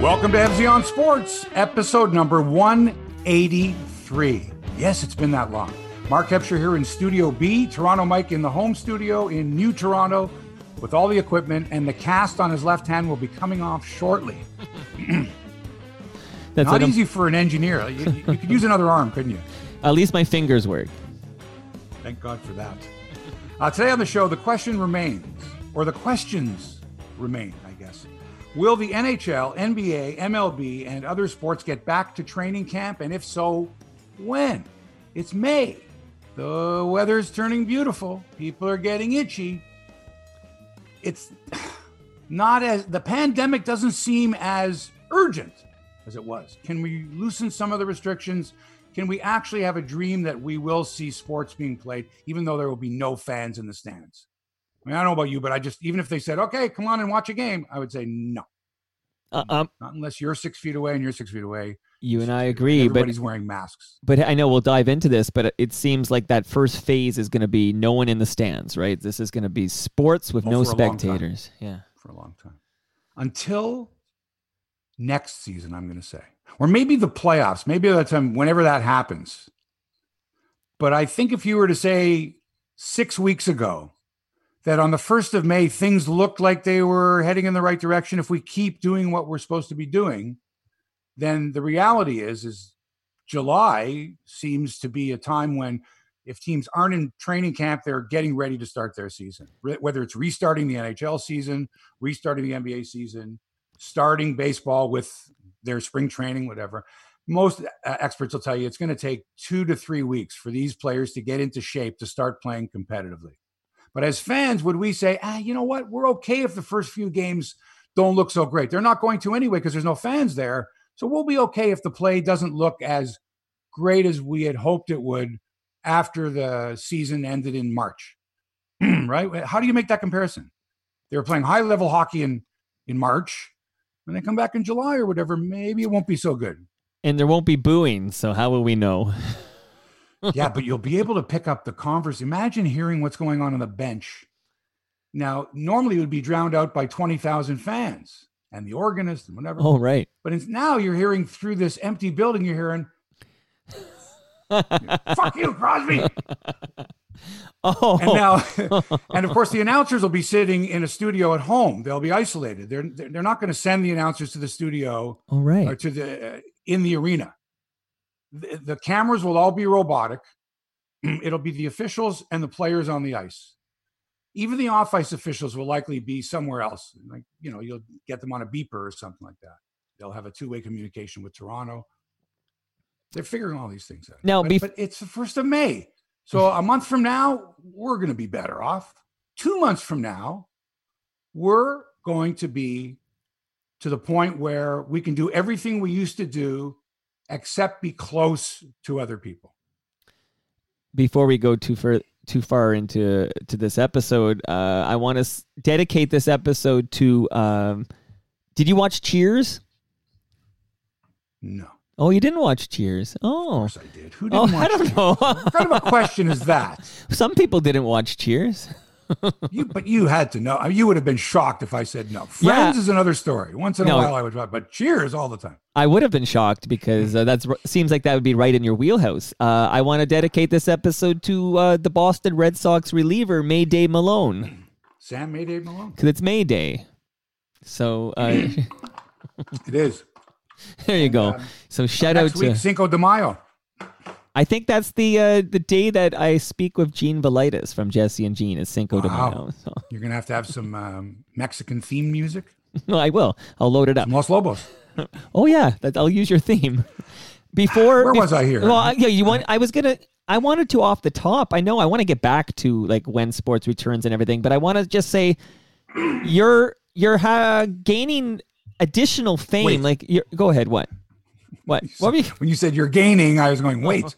Welcome to FZ on Sports, episode number 183. Yes, it's been that long. Mark Hebscher here in Studio B, Toronto Mike in the home studio in New Toronto with all the equipment, and the cast on his left hand will be coming off shortly. That's Not easy for an engineer. You, you could use another arm, couldn't you? At least my fingers work. Thank God for that. Uh, today on the show, the question remains, or the questions remain. Will the NHL, NBA, MLB, and other sports get back to training camp? And if so, when? It's May. The weather's turning beautiful. People are getting itchy. It's not as, the pandemic doesn't seem as urgent as it was. Can we loosen some of the restrictions? Can we actually have a dream that we will see sports being played, even though there will be no fans in the stands? I mean, I don't know about you, but I just, even if they said, okay, come on and watch a game, I would say no. Uh, um, Not unless you're six feet away and you're six feet away. you and I agree, away. but Everybody's wearing masks. but I know we'll dive into this, but it seems like that first phase is going to be no one in the stands, right? This is going to be sports with Oh, no for a long time. spectators. Yeah. for a long time until next season i'm going to say or maybe the playoffs maybe that time whenever that happens but i think if you were to say six weeks ago that on the 1st of may things looked like they were heading in the right direction if we keep doing what we're supposed to be doing then the reality is is july seems to be a time when if teams aren't in training camp, they're getting ready to start their season. Whether it's restarting the NHL season, restarting the NBA season, starting baseball with their spring training, whatever. Most uh, experts will tell you it's going to take two to three weeks for these players to get into shape to start playing competitively. But as fans, would we say, ah, you know what? We're okay if the first few games don't look so great. They're not going to anyway because there's no fans there. So we'll be okay if the play doesn't look as great as we had hoped it would after the season ended in March. right? How do you make that comparison? They were playing high level hockey in in March. When they come back in July or whatever, maybe it won't be so good. And there won't be booing, so how will we know? yeah, but you'll be able to pick up the converse. Imagine hearing what's going on on the bench. Now, normally it would be drowned out by 20,000 fans and the organist and whatever. Oh, right. But it's, now you're hearing through this empty building, you're hearing, fuck you, Crosby. Oh, And now, and of course, the announcers will be sitting in a studio at home. They'll be isolated. They're they're not going to send the announcers to the studio All right. or to the uh, in the arena. The, the cameras will all be robotic. It'll be the officials and the players on the ice. Even the off ice officials will likely be somewhere else. Like you know, you'll get them on a beeper or something like that. They'll have a two way communication with Toronto. They're figuring all these things out. Now, but, bef- but it's the first of May, so a month from now we're going to be better off. Two months from now, we're going to be to the point where we can do everything we used to do except be close to other people. Before we go too far too far into to this episode, uh, I want to s- dedicate this episode to. Um, did you watch Cheers? No, Oh, you didn't watch Cheers. of Oh, course I did. Who oh, didn't I watch don't Cheers? know. What kind of a question is that? Some people didn't watch Cheers. You, but you had to know. You would have been shocked if I said no. Yeah. Friends is another story. Once in No. a while I would but Cheers all the time. I would have been shocked because uh, that's seems like that would be right in your wheelhouse. Uh, I want to dedicate this episode to uh, the Boston Red Sox reliever Mayday Malone Sam Mayday Malone. because it's May Day. So uh, It is. there you go. uh, So shout out to. Cinco de Mayo. I think that's the uh, the day that I speak with Gene Valaitis from Jesse and Gene is Cinco de Wow. Mayo. So You're gonna have to have some um, Mexican theme music. No, I will. I'll load it up. Some Los Lobos. Oh yeah, that, I'll use your theme. Before Where was I here? Well, I- yeah, you want. I was gonna. I wanted to off the top. I know I want to get back to like when sports returns and everything, but I want to just say you're you're ha- gaining additional fame. Wait. Like, you're, go ahead. What? What? What were you? When you said you're gaining, I was going, wait.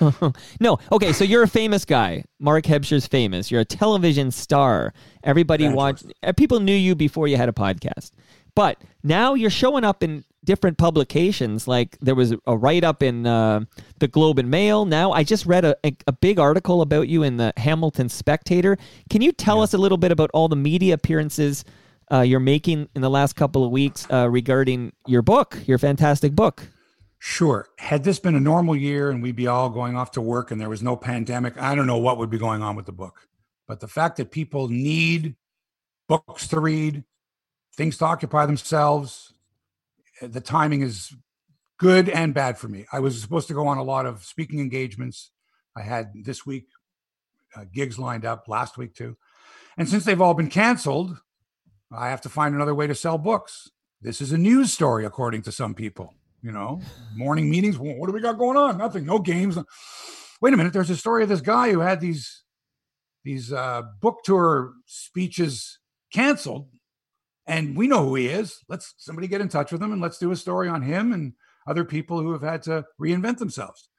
no. Okay, so you're a famous guy. Mark Hebscher's famous. You're a television star. Everybody watched. uh, People knew you before you had a podcast. But now you're showing up in different publications. Like there was a write up in uh, the Globe and Mail. Now I just read a, a, a big article about you in the Hamilton Spectator. Can you tell us a little bit about all the media appearances uh, you're making in the last couple of weeks uh, regarding your book, your fantastic book. Sure. Had this been a normal year and we'd be all going off to work and there was no pandemic, I don't know what would be going on with the book. But the fact that people need books to read, things to occupy themselves, eh, the timing is good and bad for me. I was supposed to go on a lot of speaking engagements. I had this week uh, gigs lined up, last week too. And since they've all been canceled, I have to find another way to sell books. This is a news story, according to some people you know, morning meetings. What do we got going on? Nothing. No games. Wait a minute. There's a story of this guy who had these these uh, book tour speeches canceled, and we know who he is. Let's somebody get in touch with him and let's do a story on him and other people who have had to reinvent themselves.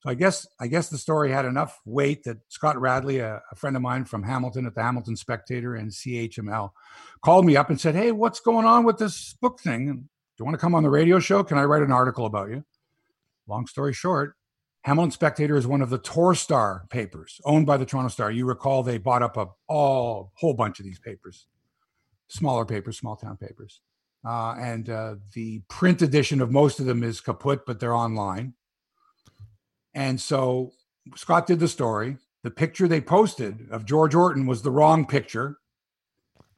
So I guess I guess the story had enough weight that Scott Radley, a, a, friend of mine from Hamilton at the Hamilton Spectator and CHML, called me up and said, "Hey, what's going on with this book thing?" Do you want to come on the radio show? Can I write an article about you? Long story short, Hamilton Spectator is one of the Torstar papers owned by the Toronto Star. You recall they bought up a all whole bunch of these papers, smaller papers, small town papers. Uh, and uh, the print edition of most of them is kaput, but they're online. And so Scott did the story. The picture they posted of George Orton was the wrong picture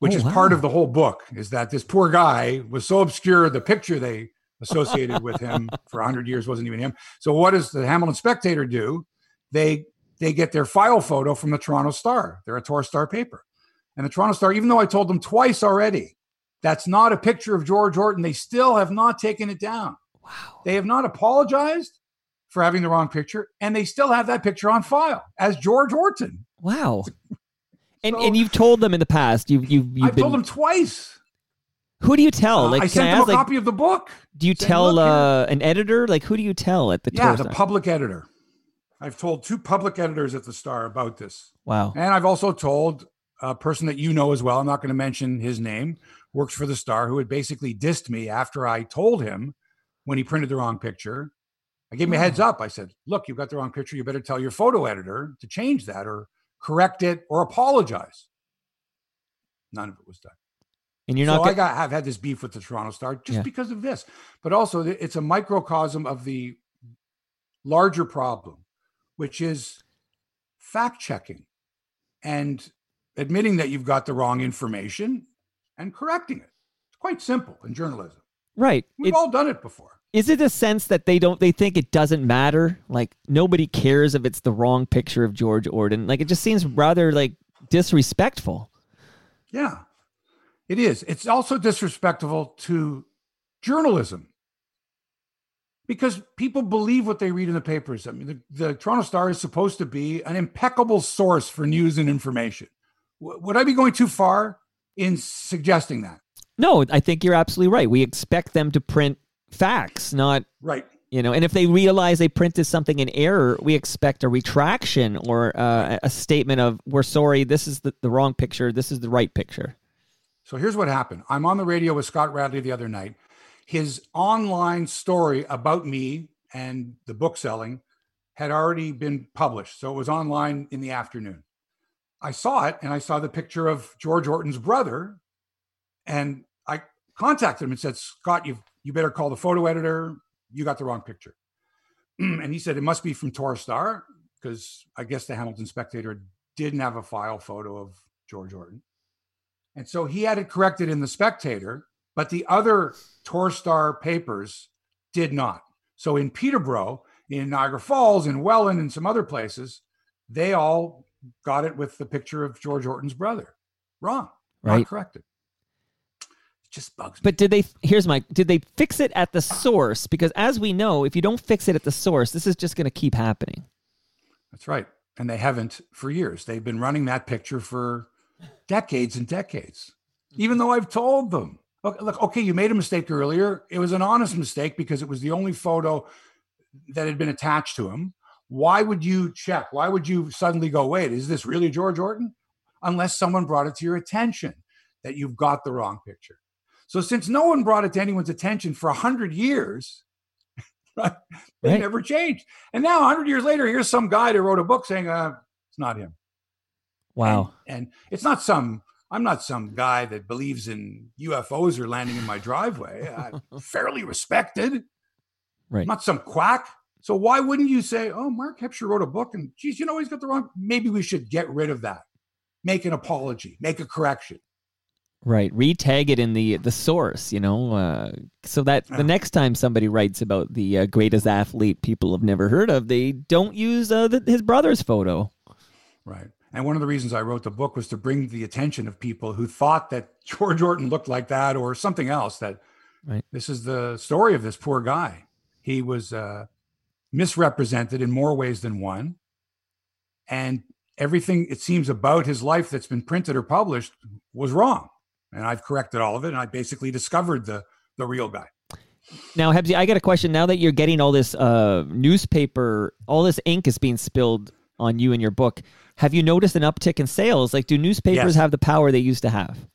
which oh, is wow. part of the whole book is that this poor guy was so obscure the picture they associated with him for 100 years wasn't even him. So what does the hamilton spectator do? They they get their file photo from the toronto star. They're a Toronto torstar paper. And the toronto star even though i told them twice already that's not a picture of george orton. They still have not taken it down. Wow. They have not apologized for having the wrong picture and they still have that picture on file as george orton wow and so, and you've told them in the past. You've you've, you've I've been, told them twice. Who do you tell? Uh, like, I sent I them a like, copy of the book. Do you tell uh, an editor? Like, who do you tell at the? Yeah, the public editor. I've told two public editors at the Star about this. Wow. And I've also told a person that you know as well. I'm not going to mention his name. Works for the Star, who had basically dissed me after I told him when he printed the wrong picture. I gave him a heads mm. up. I said, "Look, you've got the wrong picture. You better tell your photo editor to change that or correct it or apologize." None of it was done. And you're so not. Gonna... I got have had this beef with the Toronto Star just yeah. because of this, but also it's a microcosm of the larger problem, which is fact checking and admitting that you've got the wrong information and correcting it. It's quite simple in journalism. Right. We've it, all done it before. Is it a sense that they don't they think it doesn't matter? Like nobody cares if it's the wrong picture of George Orton. Like it just seems rather like disrespectful. Yeah, it is. It's also disrespectful to journalism because people believe what they read in the papers. I mean, the, the Toronto Star is supposed to be an impeccable source for news and information. W- would I be going too far in suggesting that? No, I think you're absolutely right. We expect them to print facts, not right. you know and if they realize they printed something in error we expect a retraction or uh, a statement of we're sorry this is the, the wrong picture this is the right picture. So here's what happened. I'm on the radio with scott radley the other night. His online story about me and the book selling had already been published so it was online in the afternoon. I saw it and i saw the picture of george orton's brother and i contacted him and said scott you you better call the photo editor you got the wrong picture. and he said it must be from Torstar because I guess the Hamilton Spectator didn't have a file photo of George Orton. And so he had it corrected in the Spectator, but the other Torstar papers did not. So in Peterborough, in Niagara Falls, in Welland, and some other places, they all got it with the picture of George Orton's brother. Wrong. Right. Not corrected just bugs me. But did they? Here's my. Did they fix it at the source? Because as we know, if you don't fix it at the source, this is just going to keep happening. That's right, and they haven't for years. They've been running that picture for decades and decades. Even though I've told them, okay, look, okay, you made a mistake earlier. It was an honest mistake because it was the only photo that had been attached to him. Why would you check? Why would you suddenly go, wait, is this really George Orton? Unless someone brought it to your attention that you've got the wrong picture. So since no one brought it to anyone's attention for a hundred years, right, they right. never changed. And now, hundred years later, here's some guy that wrote a book saying, uh, "It's not him." Wow. And, and, it's not some I'm not some guy that believes in UFOs or landing in my driveway. I'm fairly respected. Right. I'm not some quack. So why wouldn't you say, "Oh, Mark Hebscher wrote a book, and geez, you know he's got the wrong." Maybe we should get rid of that. Make an apology. Make a correction. Right. Retag it in the the source, you know, uh, so that the next time somebody writes about the uh, greatest athlete people have never heard of, they don't use uh, the, his brother's photo. Right. And one of the reasons I wrote the book was to bring the attention of people who thought that George Orton looked like that or something else. That Right. this is the story of this poor guy. He was uh, misrepresented in more ways than one. And everything it seems about his life that's been printed or published was wrong. And I've corrected all of it. And I basically discovered the, the real guy. Now, Hebsy, I got a question. Now that you're getting all this uh, newspaper, all this ink is being spilled on you and your book. Have you noticed an uptick in sales? Like, do newspapers Yes. have the power they used to have?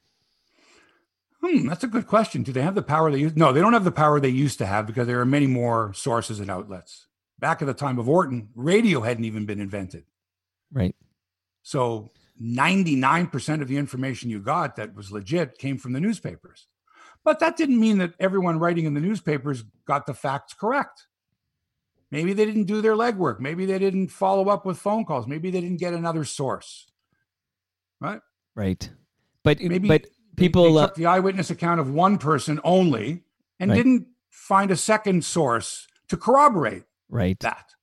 Hmm, that's a good question. Do they have the power they use? No, they don't have the power they used to have because there are many more sources and outlets. Back at the time of Orton, radio hadn't even been invented. Right. So 99% of the information you got that was legit came from the newspapers. But that didn't mean that everyone writing in the newspapers got the facts correct. Maybe they didn't do their legwork. Maybe they didn't follow up with phone calls. Maybe they didn't get another source. Right? Right. But Maybe but people they, uh, took the eyewitness account of one person only and Right. didn't find a second source to corroborate right. that.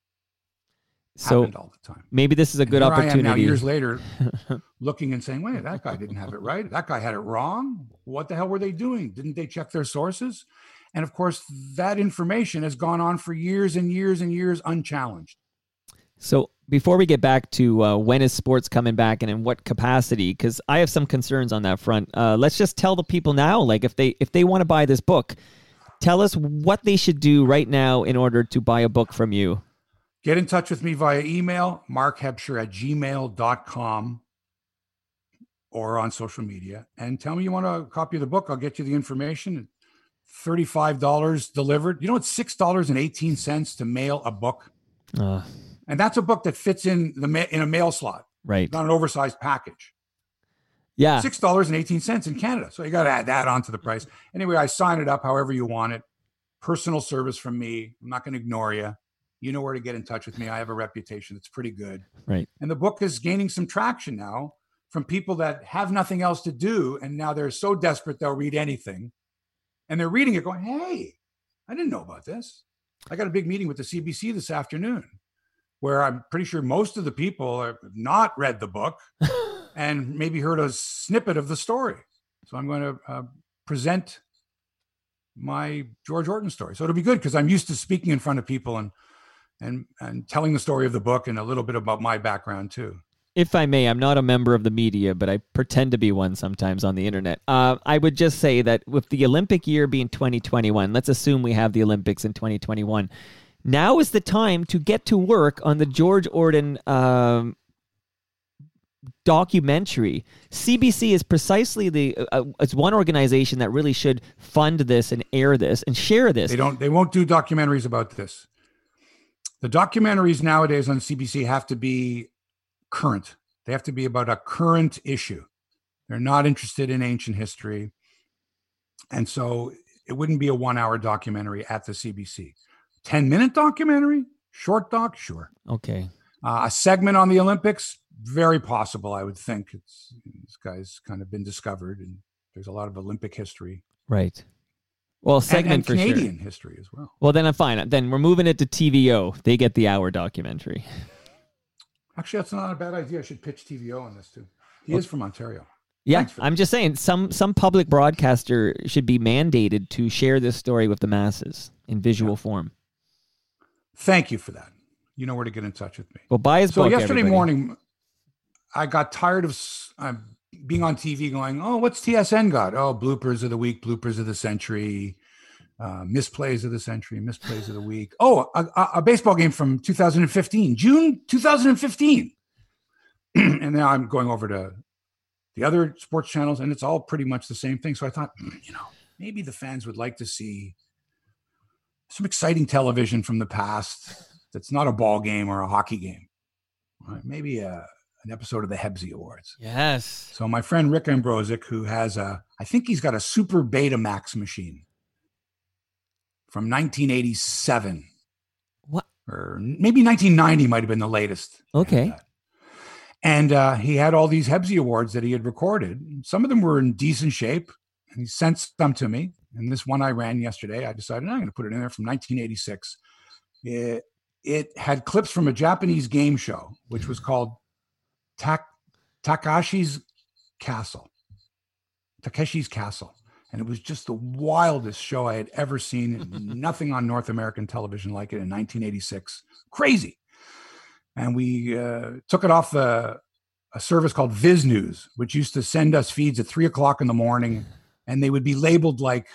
So Happened all the time. maybe this is a And good am now, opportunity. years later, looking and saying, "Wait, that guy didn't have it right. That guy had it wrong. What the hell were they doing? Didn't they check their sources?" And of course, that information has gone on for years and years and years unchallenged. So before we get back to uh, when is sports coming back and in what capacity, because I have some concerns on that front. Uh, let's just tell the people now, like if they if they want to buy this book, tell us what they should do right now in order to buy a book from you. Get in touch with me via email, markhebscher at gmail.com or on social media and tell me you want a copy of the book. I'll get you the information. $35 delivered. You know, it's $6.18 to mail a book. Uh, And that's a book that fits in the ma- in a mail slot, right? not an oversized package. Yeah. Six dollars and eighteen cents in Canada. So you got to add that onto the price. Anyway, I sign it up however you want it. Personal service from me. I'm not going to ignore you. You know where to get in touch with me. I have a reputation that's pretty good. Right. And the book is gaining some traction now from people that have nothing else to do, and now they're so desperate they'll read anything, and they're reading it going, "Hey, I didn't know about this." I got a big meeting with the CBC this afternoon, where I'm pretty sure most of the people have not read the book and maybe heard a snippet of the story. So I'm going to uh, present my George Orton story. So it'll be good because I'm used to speaking in front of people and and and telling the story of the book and a little bit about my background too. if I may, I'm not a member of the media, but I pretend to be one sometimes on the internet. Uh, I would just say that with the Olympic year being 2021, let's assume we have the Olympics in 2021. Now is the time to get to work on the George Orton um, documentary. CBC is precisely the uh, uh, it's one organization that really should fund this and air this and share this. They don't they won't do documentaries about this. The documentaries nowadays on CBC have to be current. They have to be about a current issue. They're not interested in ancient history. And so it wouldn't be a 1-hour documentary at the CBC. 10-minute documentary? Short doc? Sure. Okay. Uh, a segment on the Olympics, very possible, I would think. It's this guy's kind of been discovered, and there's a lot of Olympic history Right. Well, and, segment and for sure. Canadian history as well. Well, then I'm fine. Then we're moving it to TVO. They get the hour documentary. Actually, that's not a bad idea. I should pitch TVO on this too. He is from Ontario. Yeah, I'm just saying some some public broadcaster should be mandated to share this story with the masses in visual form. Thank you for that. You know where to get in touch with me. Well, buy his So book. yesterday everybody. morning, I got tired of uh, being on TV going, "Oh, what's TSN got? Oh, bloopers of the week, bloopers of the century, uh, misplays of the century, misplays of the week. Oh, a, a- baseball game from 2015, June 2015." and now I'm going over to the other sports channels, and it's all pretty much the same thing. So I thought, "Hmm, you know, maybe the fans would like to see some exciting television from the past that's not a ball game or a hockey game. Right? Maybe a, an episode of the Hebsy Awards. Yes. So my friend Rick Ambrosic, who has a, I think he's got a Super Betamax machine from 1987. What? Or maybe 1990 might have been the latest. Okay. And uh, he had all these Hebsy Awards that he had recorded. Some of them were in decent shape, and he sent some to me. And this one I ran yesterday, I decided I'm going to put it in there from 1986. It, it had clips from a Japanese game show, which was called Tak- Takashi's Castle. Takeshi's Castle. And it was just the wildest show I had ever seen. Nothing on North American television like it in 1986. Crazy. And we uh, took it off the a service called Visnews, which used to send us feeds at three o'clock in the morning, and they would be labeled like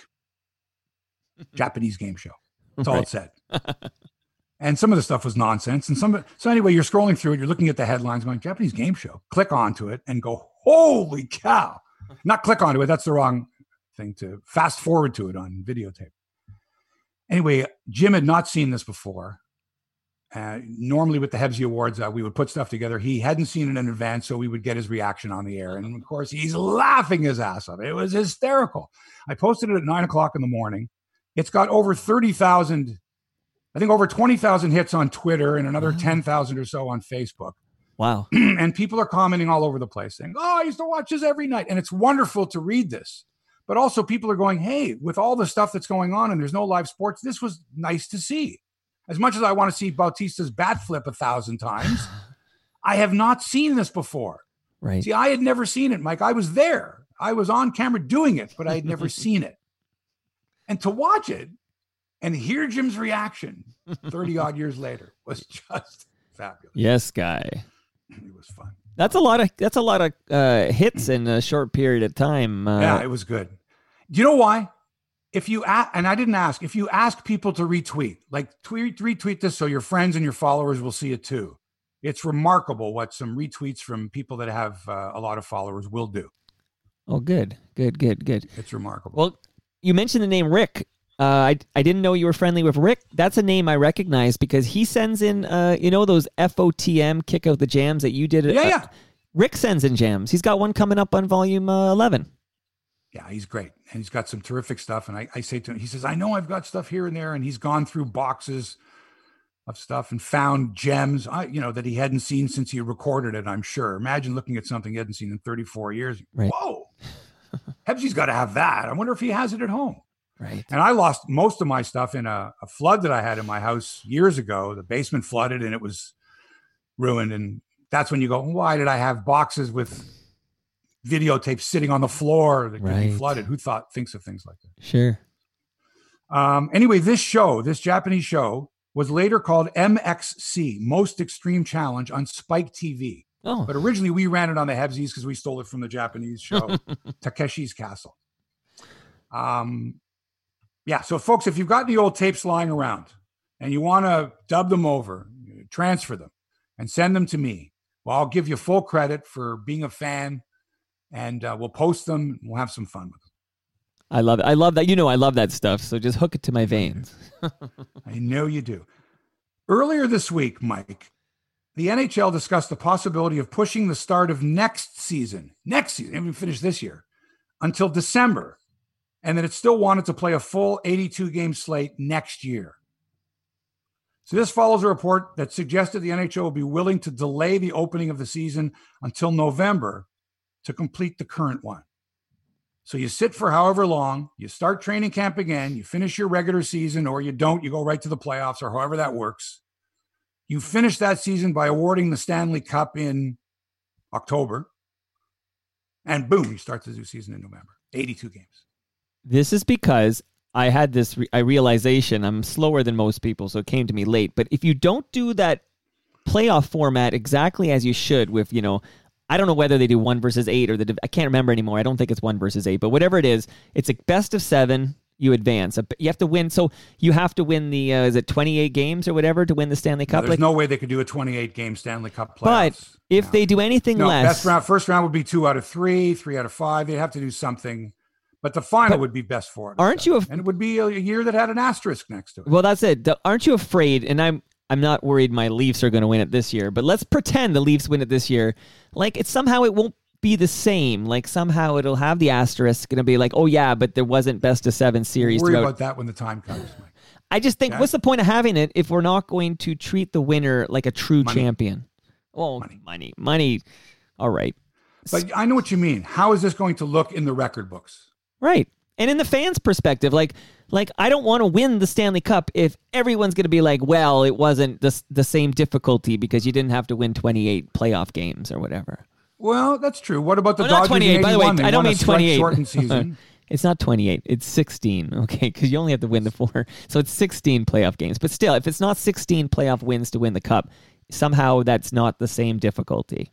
Japanese game show. That's all Right. it said. and some of the stuff was nonsense. And some so anyway, you're scrolling through it, you're looking at the headlines, going Japanese game show. Click onto it and go, holy cow! Not click onto it. That's the wrong thing to fast forward to it on videotape. Anyway, Jim had not seen this before. Uh, normally with the Hebsy Awards, uh, we would put stuff together. He hadn't seen it in advance, so we would get his reaction on the air. And of course, he's laughing his ass off. It was hysterical. I posted it at nine o'clock in the morning. It's got over 30,000, I think over 20,000 hits on Twitter and another Wow. 10,000 or so on Facebook. Wow. and people are commenting all over the place saying, Oh, I used to watch this every night. And it's wonderful to read this. But also, people are going, Hey, with all the stuff that's going on and there's no live sports, this was nice to see. As much as I want to see Bautista's bat flip a thousand times, I have not seen this before. Right. See, I had never seen it, Mike. I was there. I was on camera doing it, but I had never seen it. And to watch it and hear Jim's reaction 30 odd years later was just fabulous. Yes, guy. It was fun. That's a lot of that's a lot of uh, hits in a short period of time. Uh, yeah, it was good. Do you know why? If you ask, and I didn't ask, if you ask people to retweet, like tweet, retweet this so your friends and your followers will see it too. It's remarkable what some retweets from people that have uh, a lot of followers will do. Oh, good, good, good, good. It's remarkable. Well, you mentioned the name Rick. Uh, I I didn't know you were friendly with Rick. That's a name I recognize because he sends in, uh, you know, those FOTM kick out the jams that you did. yeah, uh, yeah. Rick sends in jams. He's got one coming up on volume uh, eleven. Yeah, he's great. And he's got some terrific stuff. And I, I say to him, he says, I know I've got stuff here and there. And he's gone through boxes of stuff and found gems, I, you know, that he hadn't seen since he recorded it, I'm sure. Imagine looking at something he hadn't seen in 34 years. Right. Whoa. Hebsy's got to have that. I wonder if he has it at home. Right. And I lost most of my stuff in a, a flood that I had in my house years ago. The basement flooded and it was ruined. And that's when you go, why did I have boxes with videotapes sitting on the floor that could be flooded? Who thought thinks of things like that? Sure. Um, anyway, this show, this Japanese show, was later called MXC, Most Extreme Challenge, on Spike TV. Oh, But originally, we ran it on the Hebsies because we stole it from the Japanese show, Takeshi's Castle. Um, yeah. So, folks, if you've got the old tapes lying around and you want to dub them over, transfer them, and send them to me, well, I'll give you full credit for being a fan, and uh, we'll post them. We'll have some fun with them. I love it. I love that. You know, I love that stuff. So just hook it to my veins. I know you do. Earlier this week, Mike, the NHL discussed the possibility of pushing the start of next season, next season, even finish this year, until December, and that it still wanted to play a full 82 game slate next year. So this follows a report that suggested the NHL would be willing to delay the opening of the season until November to complete the current one. So you sit for however long, you start training camp again, you finish your regular season, or you don't, you go right to the playoffs, or however that works. You finish that season by awarding the Stanley Cup in October, and boom, you start the new season in November. 82 games. This is because I had this re- I realization. I'm slower than most people, so it came to me late. But if you don't do that playoff format exactly as you should, with you know, I don't know whether they do one versus eight or the I can't remember anymore. I don't think it's one versus eight, but whatever it is, it's a best of seven. You advance. You have to win. So you have to win the uh, is it 28 games or whatever to win the Stanley Cup. there's Like, no way they could do a 28 game Stanley Cup play. but if No. they do anything no, less, best round, first round would be two out of three, three out of five. They'd have to do something, but the final But would be best for it. aren't you af- and it would be a, year that had an asterisk next to it. Well, that's it. Aren't you afraid? And I'm I'm not worried my Leafs are going to win it this year, but let's pretend the Leafs win it this year. Like it somehow it won't be the same. Like somehow it'll have the asterisk going to be like, oh yeah, but there wasn't best of seven series. Worry throughout. about that when the time comes. Mike. I just think, Okay. what's the point of having it if we're not going to treat the winner like a true Money. champion? Oh, Money. money, money. All right, But I know what you mean. How is this going to look in the record books? Right. And in the fans' perspective, like, like I don't want to win the Stanley Cup if everyone's going to be like, well, it wasn't the the same difficulty because you didn't have to win 28 playoff games or whatever. Well, that's true. What about the Oh, not Dodgers? 28, in by the way, I don't mean 28. Shortened season. It's not 28, it's 16, okay? Because you only have to win the four. So it's 16 playoff games. But still, if it's not 16 playoff wins to win the cup, somehow that's not the same difficulty.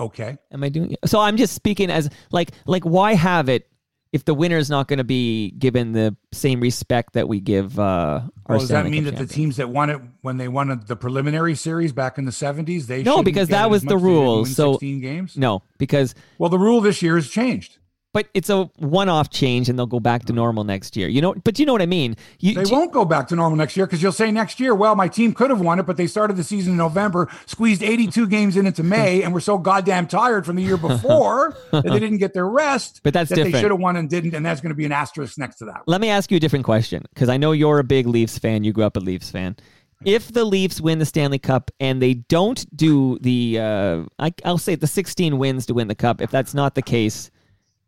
Okay. Am I doing So I'm just speaking as like like why have it if the winner is not going to be given the same respect that we give uh our Well, does that mean Cup that the teams that won it when they won the preliminary series back in the 70s, they No, because that was the? Rules, so- 16 games. No, because Well, the rule this year has changed. But it's a one-off change and they'll go back to normal next year. You know, but you know what I mean? You, They won't go back to normal next year because you'll say next year, well, my team could have won it, but they started the season in November, squeezed 82 games in into May, and were so goddamn tired from the year before that they didn't get their rest. But that's that they should have won and didn't, and that's going to be an asterisk next to that. Let me ask you a different question because I know you're a big Leafs fan. You grew up a Leafs fan. If the Leafs win the Stanley Cup and they don't do the, uh, I, I'll say the 16 wins to win the cup. If that's not the case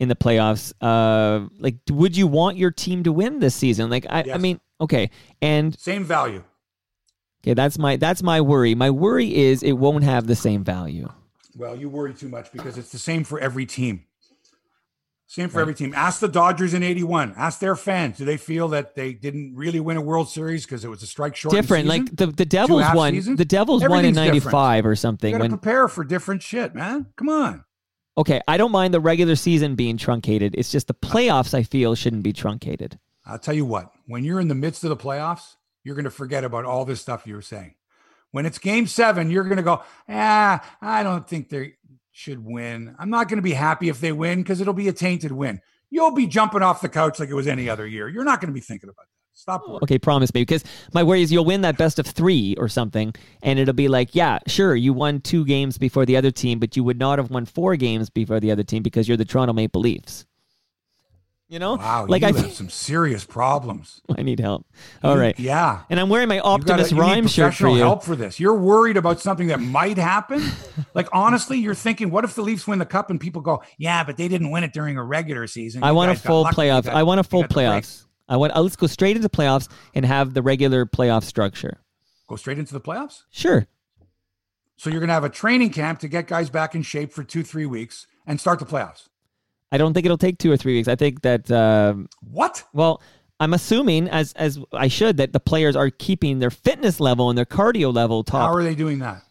in the playoffs, uh, like would you want your team to win this season? Like I, I mean, okay, and Same value. okay, that's my that's my worry. My worry is it won't have the same value. Well, you worry too much because it's the same for every team. Same for every team. Ask the Dodgers in 81. Ask their fans. Do they feel that they didn't really win a World Series because it was a strike short? Different, like the the Devils won. The Devils won in '95 or you something got to when prepare for different shit, man. Come on. Okay, I don't mind the regular season being truncated. It's just the playoffs I feel shouldn't be truncated. I'll tell you what, when you're in the midst of the playoffs, you're going to forget about all this stuff you were saying. When it's game seven, you're going to go, ah, I don't think they should win. I'm not going to be happy if they win because it'll be a tainted win. You'll be jumping off the couch like it was any other year. You're not going to be thinking about that. Stop oh. worrying. Okay, promise me because my worry is you'll win that best of 3 or something and it'll be like, yeah, sure, you won 2 games before the other team, but you would not have won 4 games before the other team because you're the Toronto Maple Leafs. You know? Wow, like you I have some serious problems. I need help. All right. Yeah. And I'm wearing my You gotta- Optimus you need rhyme shirt for professional you. help for this. You're worried about something that might happen. like honestly, you're thinking, what if the Leafs win the cup and people go, yeah, but they didn't win it during a regular season. I You want a full lucky. You playoff. got- I want a full got the playoffs. I want uh, let's go straight into playoffs and have the regular playoff structure. Go straight into the playoffs. Sure. So you're going to have a training camp to get guys back in shape for two, three weeks and start the playoffs. I don't think it'll take 2 or 3 weeks. I think that um, What? Well, I'm assuming as as I should that the players are keeping their fitness level and their cardio level top. How are they doing that?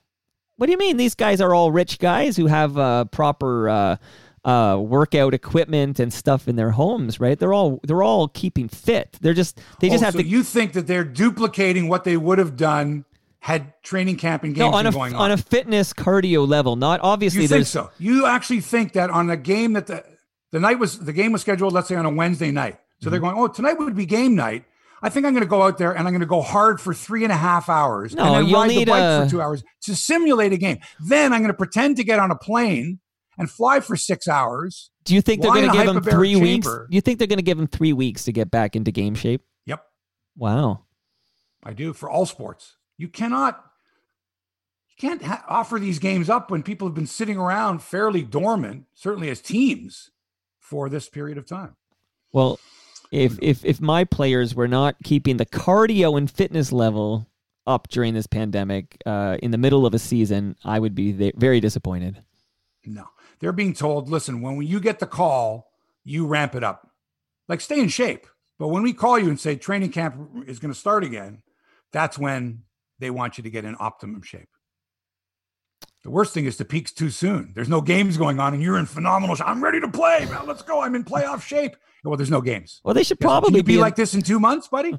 what do you mean? These guys are all rich guys who have uh, proper uh, uh, workout equipment and stuff in their homes, right? They're all they're all keeping fit. They're just they just Oh, have so to you think that they're duplicating what they would have done had training camp and games no on been a going on a fitness cardio level. Not obviously. You think so? You actually think that on a game that the the night was the game was scheduled, let's say on a Wednesday night. So they're Mm-hmm. going, oh, tonight would be game night. I think I'm going to go out there and I'm going to go hard for three and a half hours No, and then you'll ride the bike a- for two hours to simulate a game. Then I'm going to pretend to get on a plane and fly for six hours. Do you think they're going to give him three weeks? chamber? You think they're going to give him three weeks to get back into game shape? Yep, Wow. I do for all sports. You cannot. You can't ha- offer these games up when people have been sitting around fairly dormant, certainly as teams, for this period of time. Well, if if if my players were not keeping the cardio and fitness level up during this pandemic uh, in the middle of a season, I would be very disappointed. No, they're being told, listen, when you get the call, you ramp it up. Like stay in shape. But when we call you and say training camp is going to start again, that's when they want you to get in optimum shape. The worst thing is to peak too soon. There's no games going on and you're in phenomenal shape. I'm ready to play. Man, let's go. I'm in playoff shape. Well, there's no games. Well, they should probably be, in- like this in two months, buddy?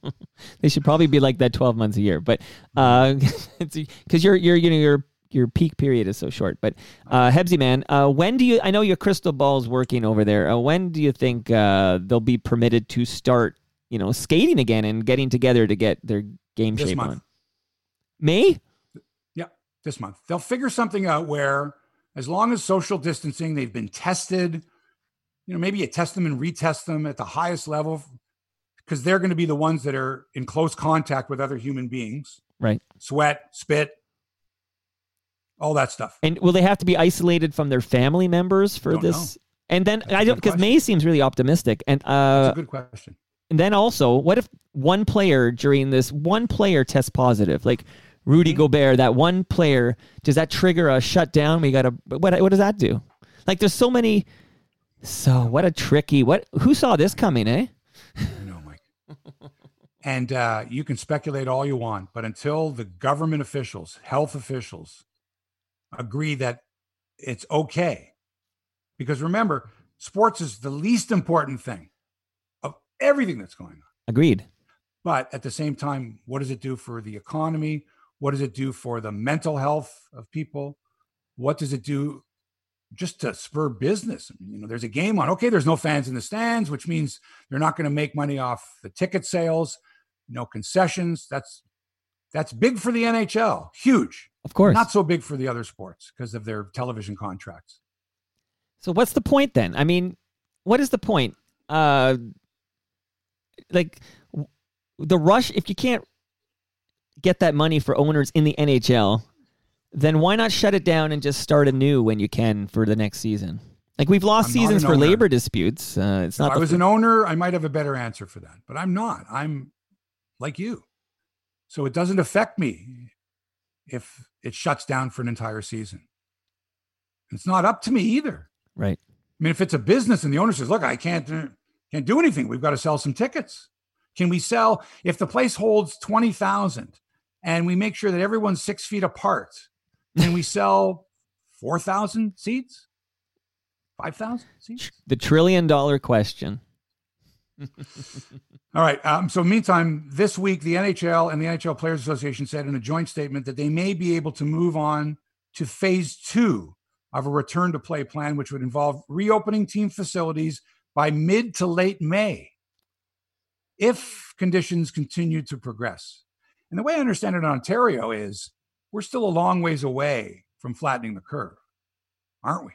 they should probably be like that twelve months a year. But uh, because you're you know your your peak period is so short. But uh, Hebsy man, uh, when do you? I know your crystal ball's working over there. Uh, when do you think uh, they'll be permitted to start? You know, skating again and getting together to get their game This shape month. on. May? Yeah, this month. They'll figure something out where, as long as social distancing, they've been tested. You know, maybe you test them and retest them at the highest level because they're going to be the ones that are in close contact with other human beings. Right. Sweat, spit, all that stuff. And will they have to be isolated from their family members for Don't this? And then That's I don't because. May seems really optimistic. And That's uh a good question. and then also, what if one player during this one player tests positive? Like Rudy Mm-hmm. Gobert, that one player, does that trigger a shutdown? We got to what what does that do? Like there's so many so what a tricky what who saw this coming, eh? I know, Mike. and uh, you can speculate all you want, but until the government officials, health officials, agree that it's okay, because remember, sports is the least important thing of everything that's going on. Agreed. But at the same time, what does it do for the economy? What does it do for the mental health of people? What does it do just to spur business? I mean, you know, there's a game on. Okay, there's no fans in the stands, which means they're not going to make money off the ticket sales, no concessions. That's that's big for the NHL. Huge. Of course. Not so big for the other sports because of their television contracts. So what's the point then? I mean, what is the point? Uh like w- the rush if you can't get that money for owners in the NHL, then why not shut it down and just start anew when you can for the next season? Like we've lost I'm seasons for owner. labor disputes. Uh, it's If not I was f- an owner, I might have a better answer for that, but I'm not. I'm like you. So it doesn't affect me if it shuts down for an entire season. It's not up to me either. right. I mean, if it's a business and the owner says, "Look, I can't uh, can't do anything. We've got to sell some tickets." Can we sell if the place holds twenty thousand and we make sure that everyone's six feet apart? Can we sell four thousand seats? Five thousand seats? The trillion dollar question. All right. Um, so, meantime, this week, the NHL and the NHL Players Association said in a joint statement that they may be able to move on to phase two of a return to play plan, which would involve reopening team facilities by mid to late May if conditions continue to progress. And the way I understand it in Ontario is we're still a long ways away from flattening the curve, aren't we?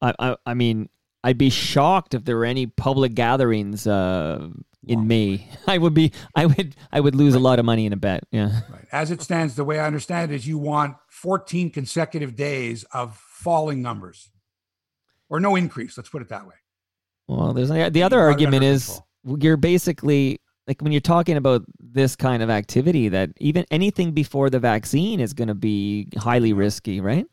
I, I I mean, I'd be shocked if there were any public gatherings uh, in Long May. I would be I would I would lose a lot of money in a bet. Yeah. Right. As it stands, the way I understand it is you want 14 consecutive days of falling numbers or no increase. Let's put it that way. Well, there's the other argument is control. you're basically like when you're talking about this kind of activity that even anything before the vaccine is going to be highly risky, right?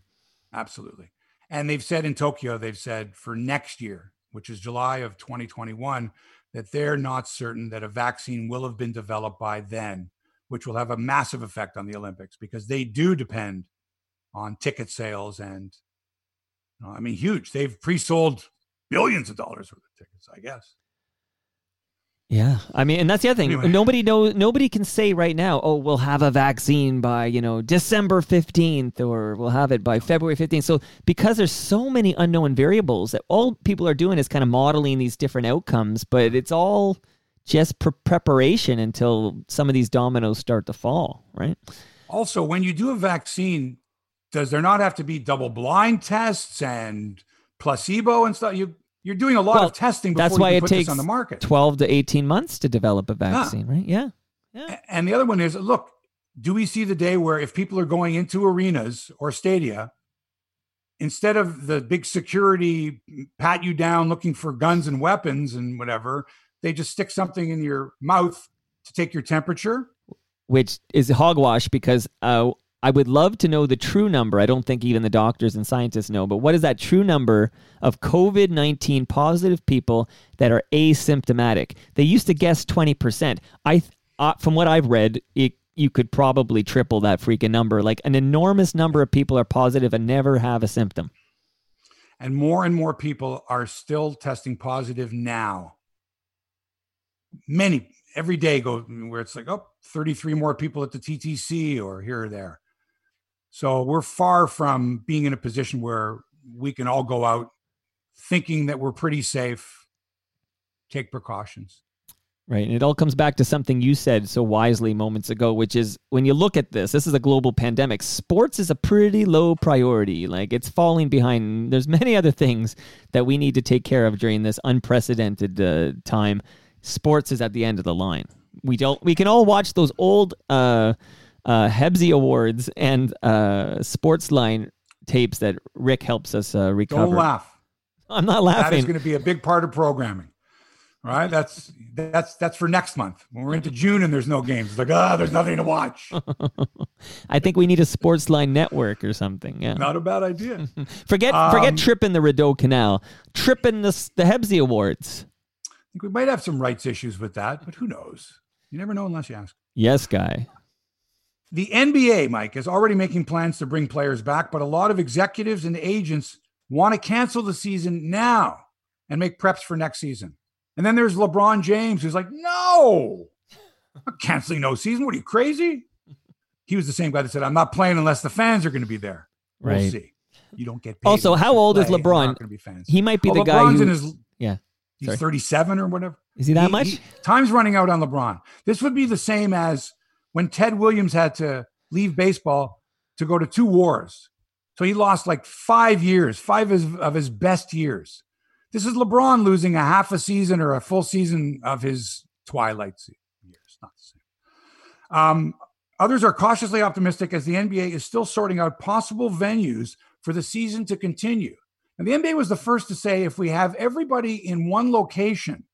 Absolutely. And they've said in Tokyo, they've said for next year, which is July of 2021, that they're not certain that a vaccine will have been developed by then, which will have a massive effect on the Olympics because they do depend on ticket sales and, you know, I mean, huge. They've pre sold billions of dollars worth of tickets, I guess. Yeah, I mean, and that's the other thing. Anyway. Nobody knows. Nobody can say right now, "Oh, we'll have a vaccine by you know December fifteenth, or we'll have it by February fifteenth." So, because there's so many unknown variables, that all people are doing is kind of modeling these different outcomes, but it's all just pre- preparation until some of these dominoes start to fall, right? Also, when you do a vaccine, does there not have to be double blind tests and placebo and stuff? You you're doing a lot Well, of testing before That's why it takes on the market. twelve to eighteen months to develop a vaccine, right? Yeah. yeah. And the other one is look, do we see the day where if people are going into arenas or stadia, instead of the big security pat you down looking for guns and weapons and whatever, they just stick something in your mouth to take your temperature? which is hogwash because uh, I would love to know the true number. I don't think even the doctors and scientists know, but what is that true number of COVID 19 positive people that are asymptomatic? They used to guess 20%. I, uh, from what I've read, it, you could probably triple that freaking number. Like an enormous number of people are positive and never have a symptom. And more and more people are still testing positive now. Many every day go where it's like, oh, 33 more people at the TTC or here or there. So we're far from being in a position where we can all go out thinking that we're pretty safe, take precautions. Right. And it all comes back to something you said so wisely moments ago, which is when you look at this, this is a global pandemic. Sports is a pretty low priority. Like it's falling behind. There's many other things that we need to take care of during this unprecedented uh, time. Sports is at the end of the line. We don't. We can all watch those old uh, uh, Hebsy Awards and uh, Sportsline tapes that Rick helps us uh, recover. Don't laugh. I'm not laughing. That is going to be a big part of programming. All right, that's that's that's for next month when we're into June and there's no games. It's like ah, oh, there's nothing to watch. I think we need a Sportsline network or something. Yeah, not a bad idea. forget um, forget tripping the Rideau Canal, tripping the the Hebsy Awards. I think we might have some rights issues with that, but who knows? You never know unless you ask. Yes, guy. The NBA, Mike, is already making plans to bring players back, but a lot of executives and agents want to cancel the season now and make preps for next season. And then there's LeBron James who's like, no, I'm canceling no season. What are you crazy? He was the same guy that said, I'm not playing unless the fans are going to be there. We'll right. see. You don't get paid. Also, how old is LeBron? He might be oh, the guy who. His, yeah. He's Sorry. 37 or whatever. Is he that he, much? He, time's running out on LeBron. This would be the same as when Ted Williams had to leave baseball to go to two wars. So he lost like five years, five of his, best years. This is LeBron losing a half a season or a full season of his twilight years. Not the same. Um, others are cautiously optimistic as the NBA is still sorting out possible venues for the season to continue. And the NBA was the first to say if we have everybody in one location,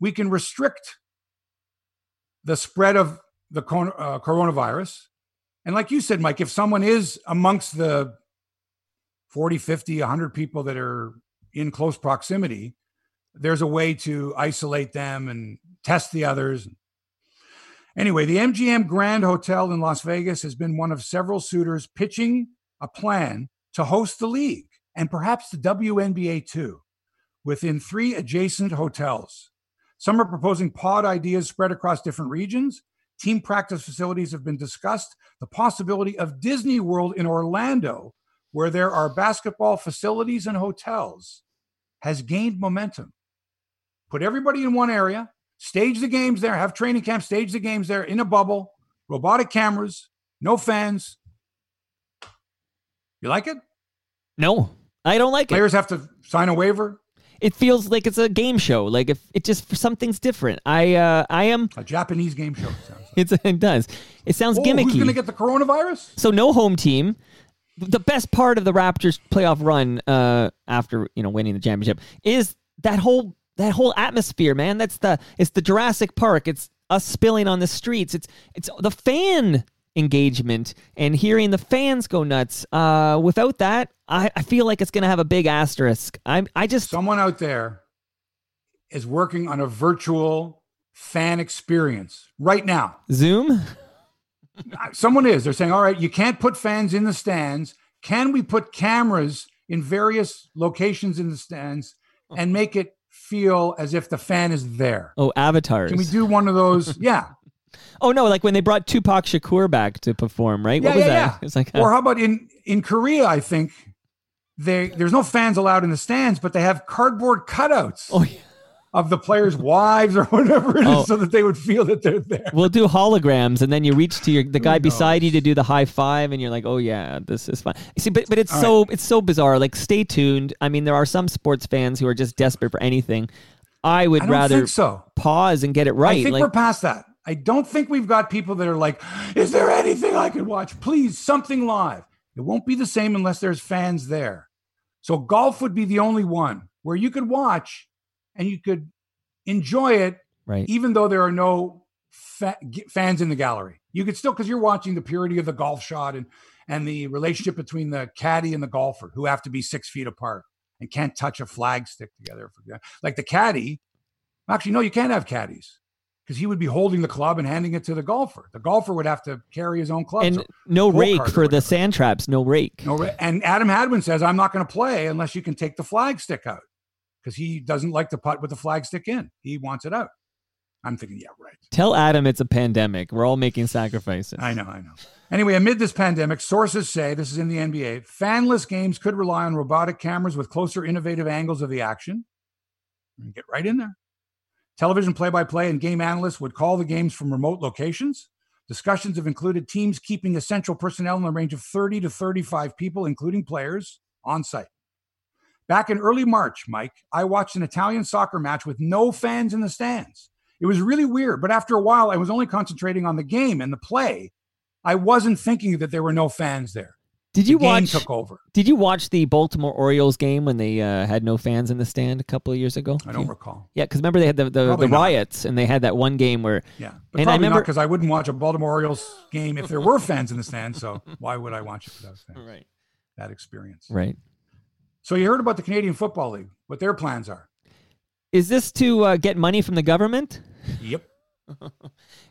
we can restrict the spread of the uh, coronavirus. And like you said, Mike, if someone is amongst the 40, 50, 100 people that are in close proximity, there's a way to isolate them and test the others. Anyway, the MGM Grand Hotel in Las Vegas has been one of several suitors pitching a plan to host the league and perhaps the WNBA too, within three adjacent hotels. Some are proposing pod ideas spread across different regions. Team practice facilities have been discussed. The possibility of Disney World in Orlando where there are basketball facilities and hotels has gained momentum. Put everybody in one area, stage the games there, have training camp, stage the games there in a bubble, robotic cameras, no fans. You like it? No, I don't like Players it. Players have to sign a waiver. It feels like it's a game show. Like if it just something's different. I uh I am a Japanese game show. Like. it does. It sounds Whoa, gimmicky. Who's going to get the coronavirus? So no home team the best part of the Raptors playoff run uh, after you know winning the championship is that whole that whole atmosphere, man. That's the it's the Jurassic Park. It's us spilling on the streets. It's it's the fan engagement and hearing the fans go nuts. Uh, without that, I, I feel like it's going to have a big asterisk. I I just someone out there is working on a virtual fan experience right now. Zoom. Someone is. They're saying, all right, you can't put fans in the stands. Can we put cameras in various locations in the stands oh. and make it feel as if the fan is there? Oh, avatars. Can we do one of those? Yeah. oh no, like when they brought Tupac Shakur back to perform, right? Yeah, what was yeah, that? Yeah. It's like, or uh, how about in in Korea? I think they there's no fans allowed in the stands, but they have cardboard cutouts. Oh yeah of the players' wives or whatever it is, oh. so that they would feel that they're there. We'll do holograms, and then you reach to your the guy beside you to do the high five, and you're like, "Oh yeah, this is fun." See, but but it's All so right. it's so bizarre. Like, stay tuned. I mean, there are some sports fans who are just desperate for anything. I would I rather so. pause and get it right. I think like, we're past that. I don't think we've got people that are like, "Is there anything I could watch? Please, something live." It won't be the same unless there's fans there. So golf would be the only one where you could watch and you could enjoy it, right? Even though there are no fa- fans in the gallery, you could still because you're watching the purity of the golf shot and and the relationship between the caddy and the golfer, who have to be six feet apart and can't touch a flag stick together. Like the caddy, actually, no, you can't have caddies because he would be holding the club and handing it to the golfer. The golfer would have to carry his own club. And no rake for the sand traps. No rake. No, and Adam Hadwin says, "I'm not going to play unless you can take the flag stick out." because he doesn't like to putt with the flag stick in. He wants it out. I'm thinking, yeah, right. Tell Adam it's a pandemic. We're all making sacrifices. I know, I know. Anyway, amid this pandemic, sources say this is in the NBA fanless games could rely on robotic cameras with closer, innovative angles of the action. Get right in there. Television play by play and game analysts would call the games from remote locations. Discussions have included teams keeping essential personnel in the range of 30 to 35 people, including players, on site. Back in early March, Mike, I watched an Italian soccer match with no fans in the stands. It was really weird, but after a while, I was only concentrating on the game and the play. I wasn't thinking that there were no fans there. Did you watch? took over. Did you watch the Baltimore Orioles game when they uh, had no fans in the stand a couple of years ago? I don't recall. Yeah, because remember they had the the, the riots and they had that one game where Yeah, but And I probably not remember- because I wouldn't watch a Baltimore Orioles game if there were fans in the stand. So why would I watch it without fans? right That experience. right. So you heard about the Canadian Football League, what their plans are. Is this to uh, get money from the government? Yep.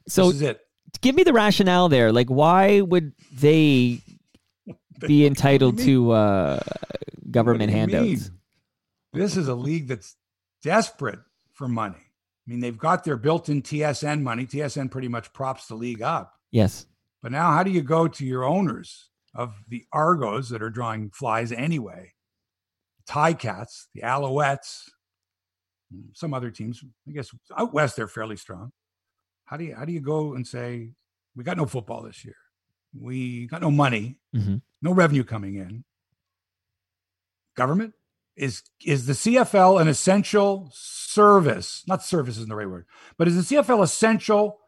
So this is it. give me the rationale there. Like, why would they be entitled What do you to uh, government What do you handouts? mean? This is a league that's desperate for money. I mean, they've got their built-in TSN money. TSN pretty much props the league up. Yes. But now, how do you go to your owners of the Argos that are drawing flies anyway? Ti-Cats, the Alouettes, some other teams. I guess out west they're fairly strong. How do you how do you go and say we got no football this year? We got no money, hmm no revenue coming in. Government is is the CFL an essential service? Not service isn't the right word, but is the CFL essential